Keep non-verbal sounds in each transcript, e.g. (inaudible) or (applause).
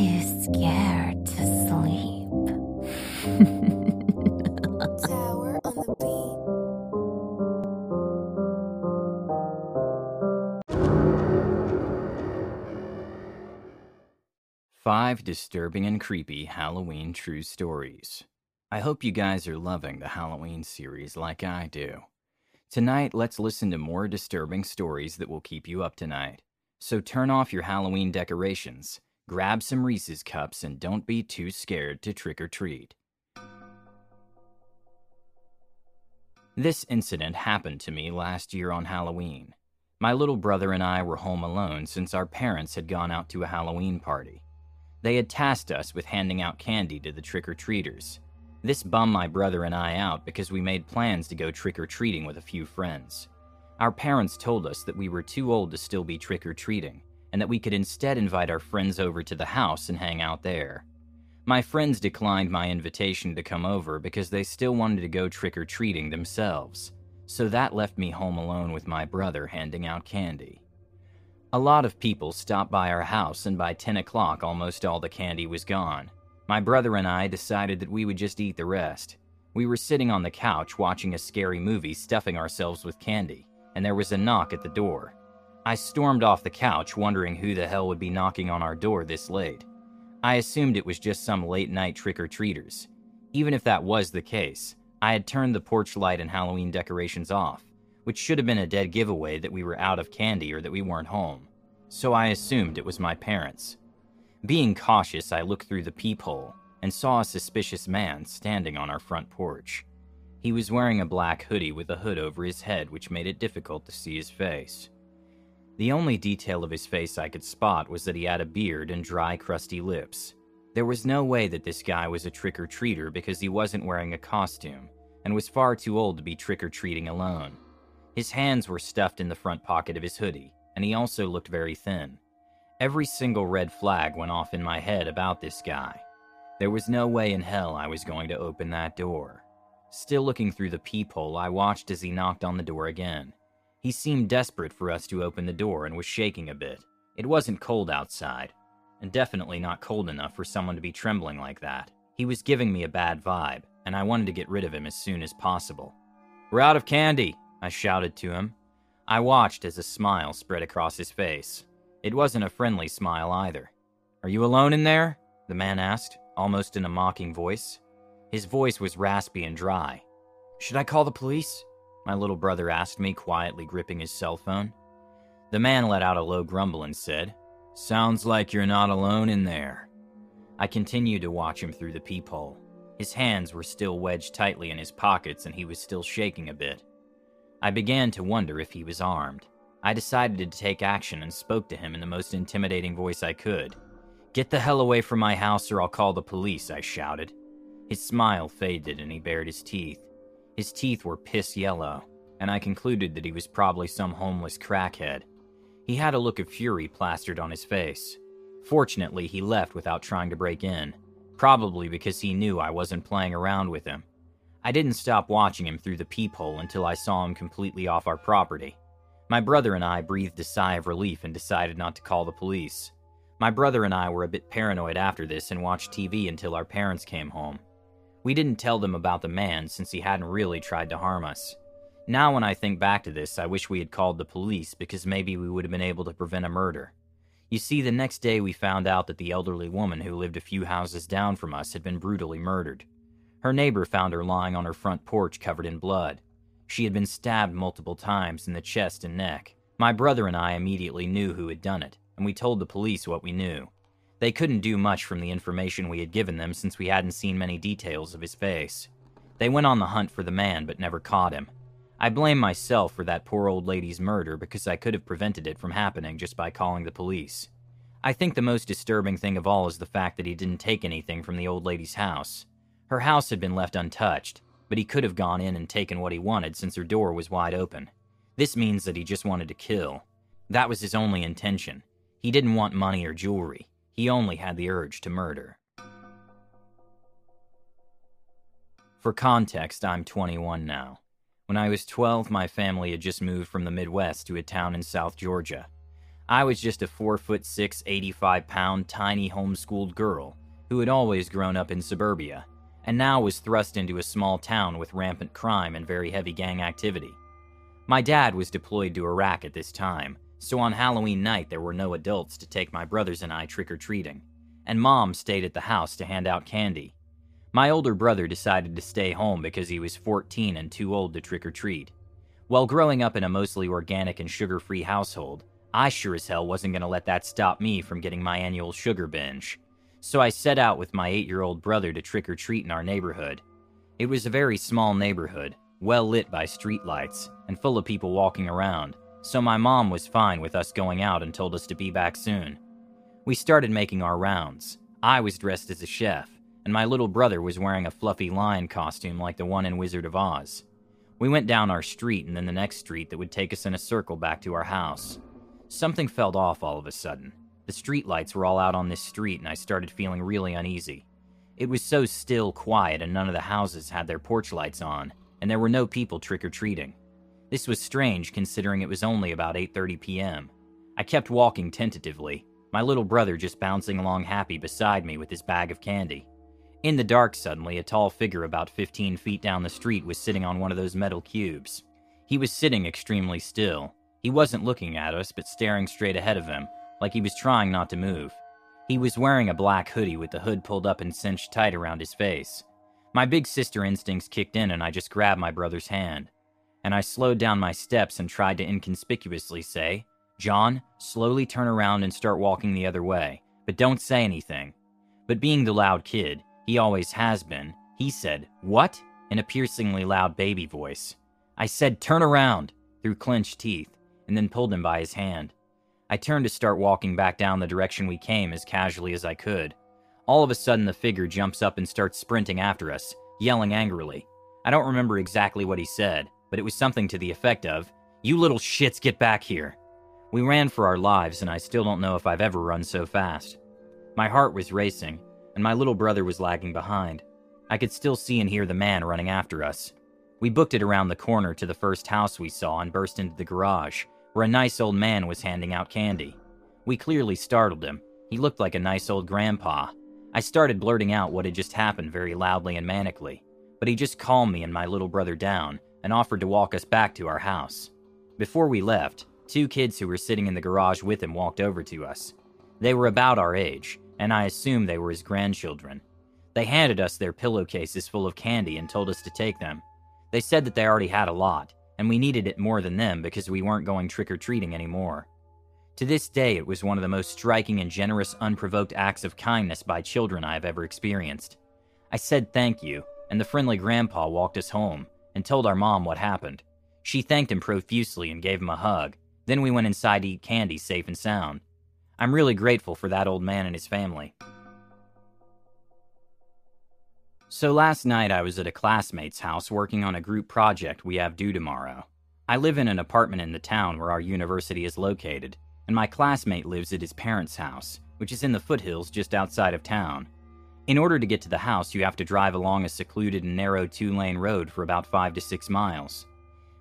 too scared to sleep. (laughs) Tower on the beat. Five disturbing and creepy Halloween true stories. I hope you guys are loving the Halloween series like I do. Tonight, let's listen to more disturbing stories that will keep you up tonight. So turn off your Halloween decorations, grab some Reese's cups, and don't be too scared to trick or treat. This incident happened to me last year on Halloween. My little brother and I were home alone since our parents had gone out to a Halloween party. They had tasked us with handing out candy to the trick or treaters. This bummed my brother and I out because we made plans to go trick or treating with a few friends. Our parents told us that we were too old to still be trick or treating, and that we could instead invite our friends over to the house and hang out there. My friends declined my invitation to come over because they still wanted to go trick or treating themselves, so that left me home alone with my brother handing out candy. A lot of people stopped by our house, and by 10 o'clock, almost all the candy was gone. My brother and I decided that we would just eat the rest. We were sitting on the couch watching a scary movie, stuffing ourselves with candy, and there was a knock at the door. I stormed off the couch, wondering who the hell would be knocking on our door this late. I assumed it was just some late night trick or treaters. Even if that was the case, I had turned the porch light and Halloween decorations off, which should have been a dead giveaway that we were out of candy or that we weren't home. So I assumed it was my parents. Being cautious, I looked through the peephole and saw a suspicious man standing on our front porch. He was wearing a black hoodie with a hood over his head, which made it difficult to see his face. The only detail of his face I could spot was that he had a beard and dry, crusty lips. There was no way that this guy was a trick or treater because he wasn't wearing a costume and was far too old to be trick or treating alone. His hands were stuffed in the front pocket of his hoodie, and he also looked very thin. Every single red flag went off in my head about this guy. There was no way in hell I was going to open that door. Still looking through the peephole, I watched as he knocked on the door again. He seemed desperate for us to open the door and was shaking a bit. It wasn't cold outside, and definitely not cold enough for someone to be trembling like that. He was giving me a bad vibe, and I wanted to get rid of him as soon as possible. We're out of candy, I shouted to him. I watched as a smile spread across his face. It wasn't a friendly smile either. Are you alone in there? The man asked, almost in a mocking voice. His voice was raspy and dry. Should I call the police? My little brother asked me, quietly gripping his cell phone. The man let out a low grumble and said, Sounds like you're not alone in there. I continued to watch him through the peephole. His hands were still wedged tightly in his pockets and he was still shaking a bit. I began to wonder if he was armed. I decided to take action and spoke to him in the most intimidating voice I could. Get the hell away from my house or I'll call the police, I shouted. His smile faded and he bared his teeth. His teeth were piss yellow, and I concluded that he was probably some homeless crackhead. He had a look of fury plastered on his face. Fortunately, he left without trying to break in, probably because he knew I wasn't playing around with him. I didn't stop watching him through the peephole until I saw him completely off our property. My brother and I breathed a sigh of relief and decided not to call the police. My brother and I were a bit paranoid after this and watched TV until our parents came home. We didn't tell them about the man since he hadn't really tried to harm us. Now, when I think back to this, I wish we had called the police because maybe we would have been able to prevent a murder. You see, the next day we found out that the elderly woman who lived a few houses down from us had been brutally murdered. Her neighbor found her lying on her front porch covered in blood. She had been stabbed multiple times in the chest and neck. My brother and I immediately knew who had done it, and we told the police what we knew. They couldn't do much from the information we had given them since we hadn't seen many details of his face. They went on the hunt for the man but never caught him. I blame myself for that poor old lady's murder because I could have prevented it from happening just by calling the police. I think the most disturbing thing of all is the fact that he didn't take anything from the old lady's house. Her house had been left untouched, but he could have gone in and taken what he wanted since her door was wide open. This means that he just wanted to kill. That was his only intention. He didn't want money or jewelry. He only had the urge to murder. For context, I'm 21 now. When I was 12, my family had just moved from the Midwest to a town in South Georgia. I was just a 4 foot 6, 85 pound, tiny homeschooled girl who had always grown up in suburbia and now was thrust into a small town with rampant crime and very heavy gang activity. My dad was deployed to Iraq at this time, so on Halloween night there were no adults to take my brothers and I trick or treating, and mom stayed at the house to hand out candy. My older brother decided to stay home because he was 14 and too old to trick or treat. While growing up in a mostly organic and sugar free household, I sure as hell wasn't going to let that stop me from getting my annual sugar binge. So I set out with my eight year old brother to trick or treat in our neighborhood. It was a very small neighborhood, well lit by streetlights, and full of people walking around, so my mom was fine with us going out and told us to be back soon. We started making our rounds. I was dressed as a chef, and my little brother was wearing a fluffy lion costume like the one in Wizard of Oz. We went down our street and then the next street that would take us in a circle back to our house. Something felt off all of a sudden. The streetlights were all out on this street, and I started feeling really uneasy. It was so still, quiet, and none of the houses had their porch lights on, and there were no people trick or treating. This was strange considering it was only about 8:30 p.m. I kept walking tentatively, my little brother just bouncing along happy beside me with his bag of candy. In the dark, suddenly, a tall figure about 15 feet down the street was sitting on one of those metal cubes. He was sitting extremely still. He wasn't looking at us, but staring straight ahead of him, like he was trying not to move. He was wearing a black hoodie with the hood pulled up and cinched tight around his face. My big sister instincts kicked in, and I just grabbed my brother's hand. And I slowed down my steps and tried to inconspicuously say, John, slowly turn around and start walking the other way, but don't say anything. But being the loud kid, he always has been, he said, What? in a piercingly loud baby voice. I said, Turn around, through clenched teeth, and then pulled him by his hand. I turned to start walking back down the direction we came as casually as I could. All of a sudden, the figure jumps up and starts sprinting after us, yelling angrily. I don't remember exactly what he said, but it was something to the effect of, You little shits, get back here. We ran for our lives, and I still don't know if I've ever run so fast. My heart was racing, and my little brother was lagging behind. I could still see and hear the man running after us. We booked it around the corner to the first house we saw and burst into the garage, where a nice old man was handing out candy. We clearly startled him. He looked like a nice old grandpa. I started blurting out what had just happened very loudly and manically, but he just calmed me and my little brother down and offered to walk us back to our house. Before we left, two kids who were sitting in the garage with him walked over to us. They were about our age, and I assumed they were his grandchildren. They handed us their pillowcases full of candy and told us to take them. They said that they already had a lot, and we needed it more than them because we weren't going trick or treating anymore. To this day, it was one of the most striking and generous, unprovoked acts of kindness by children I have ever experienced. I said thank you, and the friendly grandpa walked us home and told our mom what happened. She thanked him profusely and gave him a hug. Then we went inside to eat candy safe and sound. I'm really grateful for that old man and his family. So last night I was at a classmate's house working on a group project we have due tomorrow. I live in an apartment in the town where our university is located, and my classmate lives at his parents' house, which is in the foothills just outside of town. In order to get to the house, you have to drive along a secluded and narrow two lane road for about 5 to 6 miles.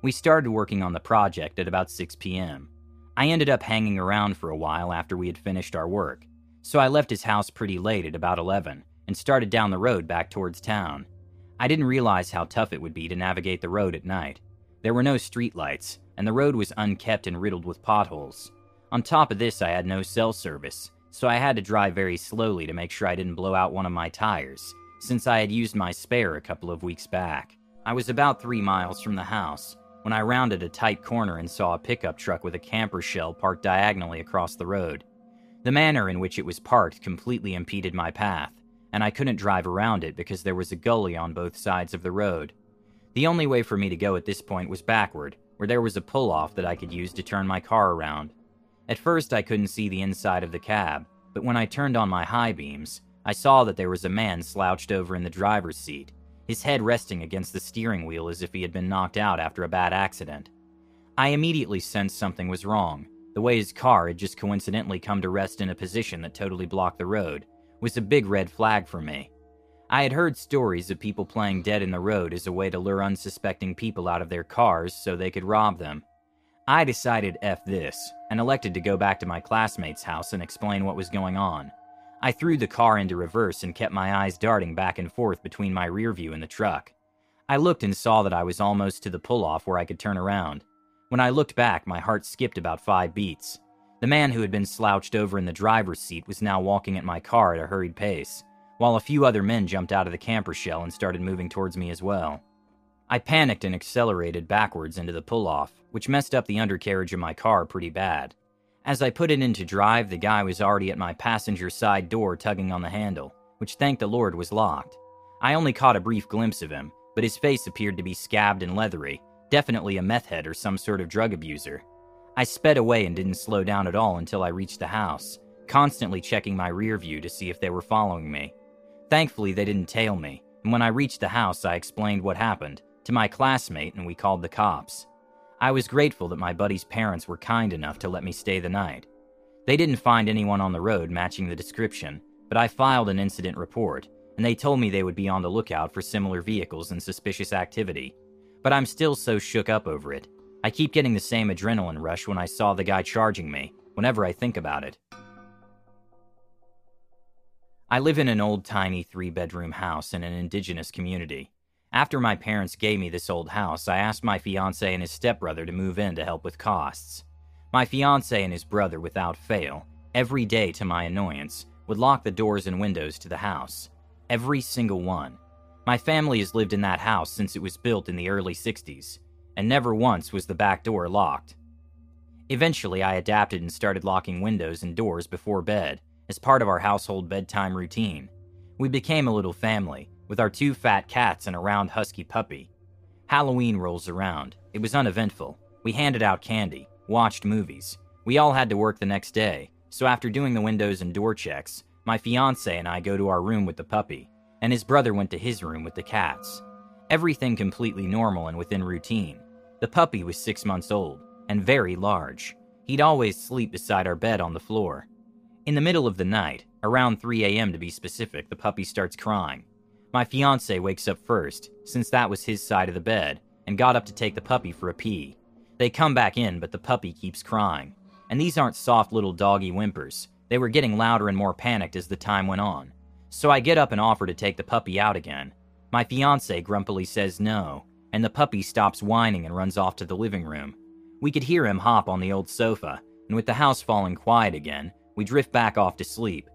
We started working on the project at about 6 p.m. I ended up hanging around for a while after we had finished our work, so I left his house pretty late at about 11 and started down the road back towards town. I didn't realize how tough it would be to navigate the road at night. There were no streetlights, and the road was unkept and riddled with potholes. On top of this, I had no cell service, so I had to drive very slowly to make sure I didn't blow out one of my tires, since I had used my spare a couple of weeks back. I was about three miles from the house when I rounded a tight corner and saw a pickup truck with a camper shell parked diagonally across the road. The manner in which it was parked completely impeded my path, and I couldn't drive around it because there was a gully on both sides of the road. The only way for me to go at this point was backward, where there was a pull off that I could use to turn my car around. At first, I couldn't see the inside of the cab, but when I turned on my high beams, I saw that there was a man slouched over in the driver's seat, his head resting against the steering wheel as if he had been knocked out after a bad accident. I immediately sensed something was wrong, the way his car had just coincidentally come to rest in a position that totally blocked the road, was a big red flag for me. I had heard stories of people playing dead in the road as a way to lure unsuspecting people out of their cars so they could rob them. I decided F this, and elected to go back to my classmate's house and explain what was going on. I threw the car into reverse and kept my eyes darting back and forth between my rear view and the truck. I looked and saw that I was almost to the pull off where I could turn around. When I looked back, my heart skipped about five beats. The man who had been slouched over in the driver's seat was now walking at my car at a hurried pace, while a few other men jumped out of the camper shell and started moving towards me as well. I panicked and accelerated backwards into the pull off, which messed up the undercarriage of my car pretty bad. As I put it into drive, the guy was already at my passenger side door tugging on the handle, which thank the Lord was locked. I only caught a brief glimpse of him, but his face appeared to be scabbed and leathery, definitely a meth head or some sort of drug abuser. I sped away and didn't slow down at all until I reached the house, constantly checking my rear view to see if they were following me. Thankfully, they didn't tail me, and when I reached the house, I explained what happened to my classmate and we called the cops. I was grateful that my buddy's parents were kind enough to let me stay the night. They didn't find anyone on the road matching the description, but I filed an incident report, and they told me they would be on the lookout for similar vehicles and suspicious activity. But I'm still so shook up over it. I keep getting the same adrenaline rush when I saw the guy charging me, whenever I think about it. I live in an old tiny three bedroom house in an indigenous community. After my parents gave me this old house, I asked my fiance and his stepbrother to move in to help with costs. My fiance and his brother, without fail, every day to my annoyance, would lock the doors and windows to the house. Every single one. My family has lived in that house since it was built in the early 60s, and never once was the back door locked. Eventually, I adapted and started locking windows and doors before bed as part of our household bedtime routine. We became a little family, with our two fat cats and a round husky puppy. Halloween rolls around. It was uneventful. We handed out candy, watched movies. We all had to work the next day, so after doing the windows and door checks, my fiance and I go to our room with the puppy, and his brother went to his room with the cats. Everything completely normal and within routine. The puppy was six months old, and very large. He'd always sleep beside our bed on the floor. In the middle of the night, around 3 a.m. to be specific, the puppy starts crying. My fiance wakes up first, since that was his side of the bed, and got up to take the puppy for a pee. They come back in, but the puppy keeps crying. And these aren't soft little doggy whimpers. They were getting louder and more panicked as the time went on. So I get up and offer to take the puppy out again. My fiance grumpily says no, and the puppy stops whining and runs off to the living room. We could hear him hop on the old sofa, and with the house falling quiet again, we drift back off to sleep.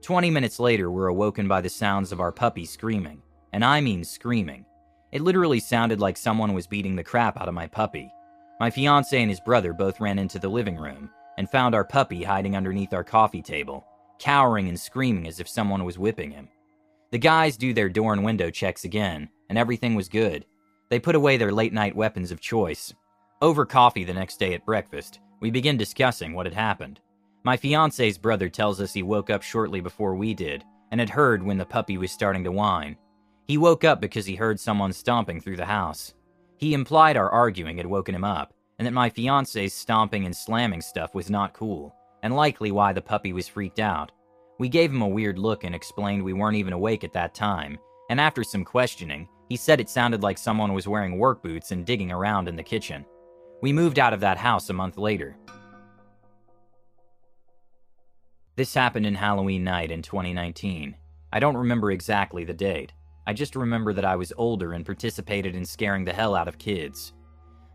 Twenty minutes later, we're awoken by the sounds of our puppy screaming. And I mean screaming. It literally sounded like someone was beating the crap out of my puppy. My fiance and his brother both ran into the living room and found our puppy hiding underneath our coffee table, cowering and screaming as if someone was whipping him. The guys do their door and window checks again, and everything was good. They put away their late night weapons of choice. Over coffee the next day at breakfast, we begin discussing what had happened. My fiance's brother tells us he woke up shortly before we did and had heard when the puppy was starting to whine. He woke up because he heard someone stomping through the house. He implied our arguing had woken him up, and that my fiance's stomping and slamming stuff was not cool, and likely why the puppy was freaked out. We gave him a weird look and explained we weren't even awake at that time, and after some questioning, he said it sounded like someone was wearing work boots and digging around in the kitchen. We moved out of that house a month later. This happened in Halloween night in 2019. I don't remember exactly the date. I just remember that I was older and participated in scaring the hell out of kids.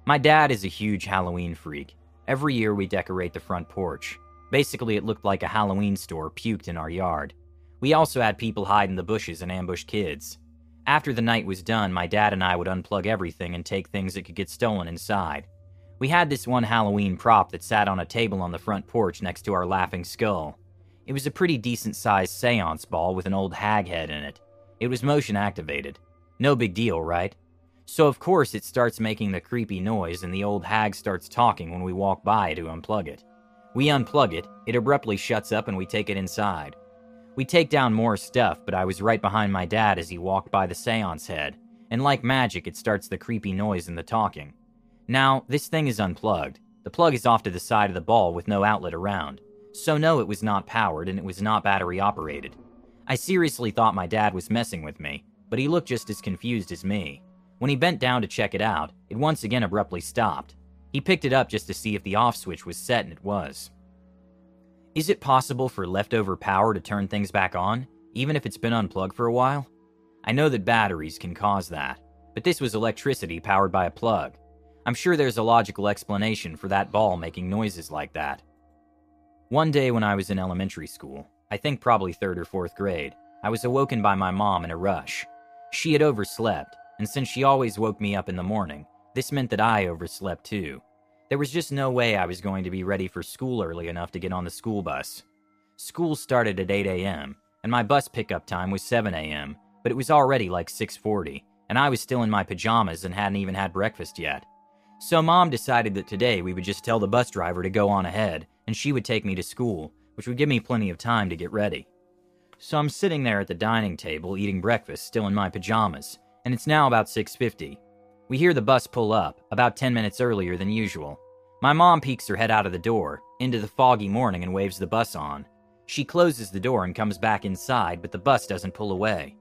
My dad is a huge Halloween freak. Every year we decorate the front porch. Basically, it looked like a Halloween store puked in our yard. We also had people hide in the bushes and ambush kids. After the night was done, my dad and I would unplug everything and take things that could get stolen inside. We had this one Halloween prop that sat on a table on the front porch next to our laughing skull. It was a pretty decent sized seance ball with an old hag head in it. It was motion activated. No big deal, right? So, of course, it starts making the creepy noise, and the old hag starts talking when we walk by to unplug it. We unplug it, it abruptly shuts up, and we take it inside. We take down more stuff, but I was right behind my dad as he walked by the seance head, and like magic, it starts the creepy noise and the talking. Now, this thing is unplugged. The plug is off to the side of the ball with no outlet around. So, no, it was not powered and it was not battery operated. I seriously thought my dad was messing with me, but he looked just as confused as me. When he bent down to check it out, it once again abruptly stopped. He picked it up just to see if the off switch was set, and it was. Is it possible for leftover power to turn things back on, even if it's been unplugged for a while? I know that batteries can cause that, but this was electricity powered by a plug. I'm sure there's a logical explanation for that ball making noises like that. One day when I was in elementary school, I think probably third or fourth grade, I was awoken by my mom in a rush. She had overslept, and since she always woke me up in the morning, this meant that I overslept too. There was just no way I was going to be ready for school early enough to get on the school bus. School started at 8 a.m., and my bus pickup time was 7 a.m., but it was already like 6:40, and I was still in my pajamas and hadn't even had breakfast yet. So mom decided that today we would just tell the bus driver to go on ahead, and she would take me to school, which would give me plenty of time to get ready. So I'm sitting there at the dining table eating breakfast still in my pajamas, and it's now about 6:50. We hear the bus pull up, about 10 minutes earlier than usual. My mom peeks her head out of the door, into the foggy morning, and waves the bus on. She closes the door and comes back inside, but the bus doesn't pull away.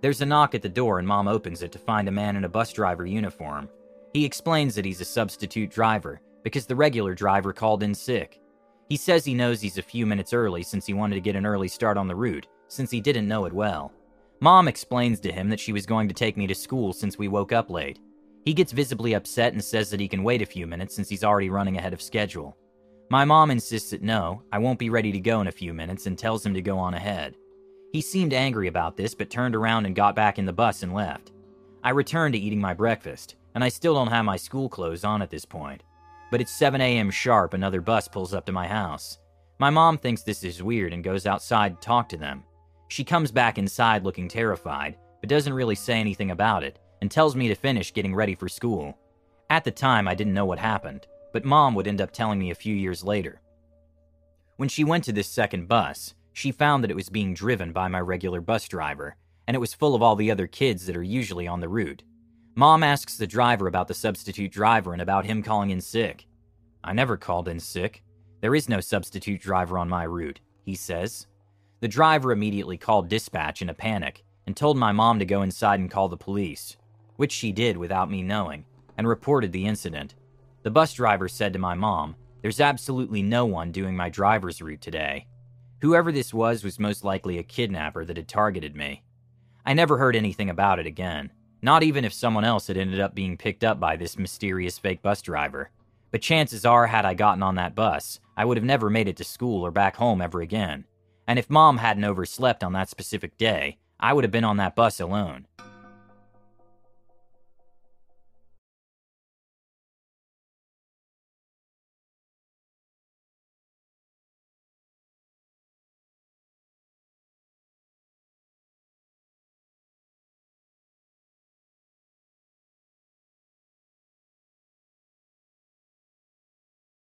There's a knock at the door, and mom opens it to find a man in a bus driver uniform. He explains that he's a substitute driver because the regular driver called in sick. He says he knows he's a few minutes early since he wanted to get an early start on the route, since he didn't know it well. Mom explains to him that she was going to take me to school since we woke up late. He gets visibly upset and says that he can wait a few minutes since he's already running ahead of schedule. My mom insists that no, I won't be ready to go in a few minutes and tells him to go on ahead. He seemed angry about this but turned around and got back in the bus and left. I returned to eating my breakfast, and I still don't have my school clothes on at this point. But it's 7 a.m. sharp, another bus pulls up to my house. My mom thinks this is weird and goes outside to talk to them. She comes back inside looking terrified, but doesn't really say anything about it, and tells me to finish getting ready for school. At the time, I didn't know what happened, but mom would end up telling me a few years later. When she went to this second bus, she found that it was being driven by my regular bus driver, and it was full of all the other kids that are usually on the route. Mom asks the driver about the substitute driver and about him calling in sick. I never called in sick. There is no substitute driver on my route, he says. The driver immediately called dispatch in a panic and told my mom to go inside and call the police, which she did without me knowing, and reported the incident. The bus driver said to my mom, There's absolutely no one doing my driver's route today. Whoever this was was most likely a kidnapper that had targeted me. I never heard anything about it again, not even if someone else had ended up being picked up by this mysterious fake bus driver. But chances are, had I gotten on that bus, I would have never made it to school or back home ever again. And if mom hadn't overslept on that specific day, I would have been on that bus alone.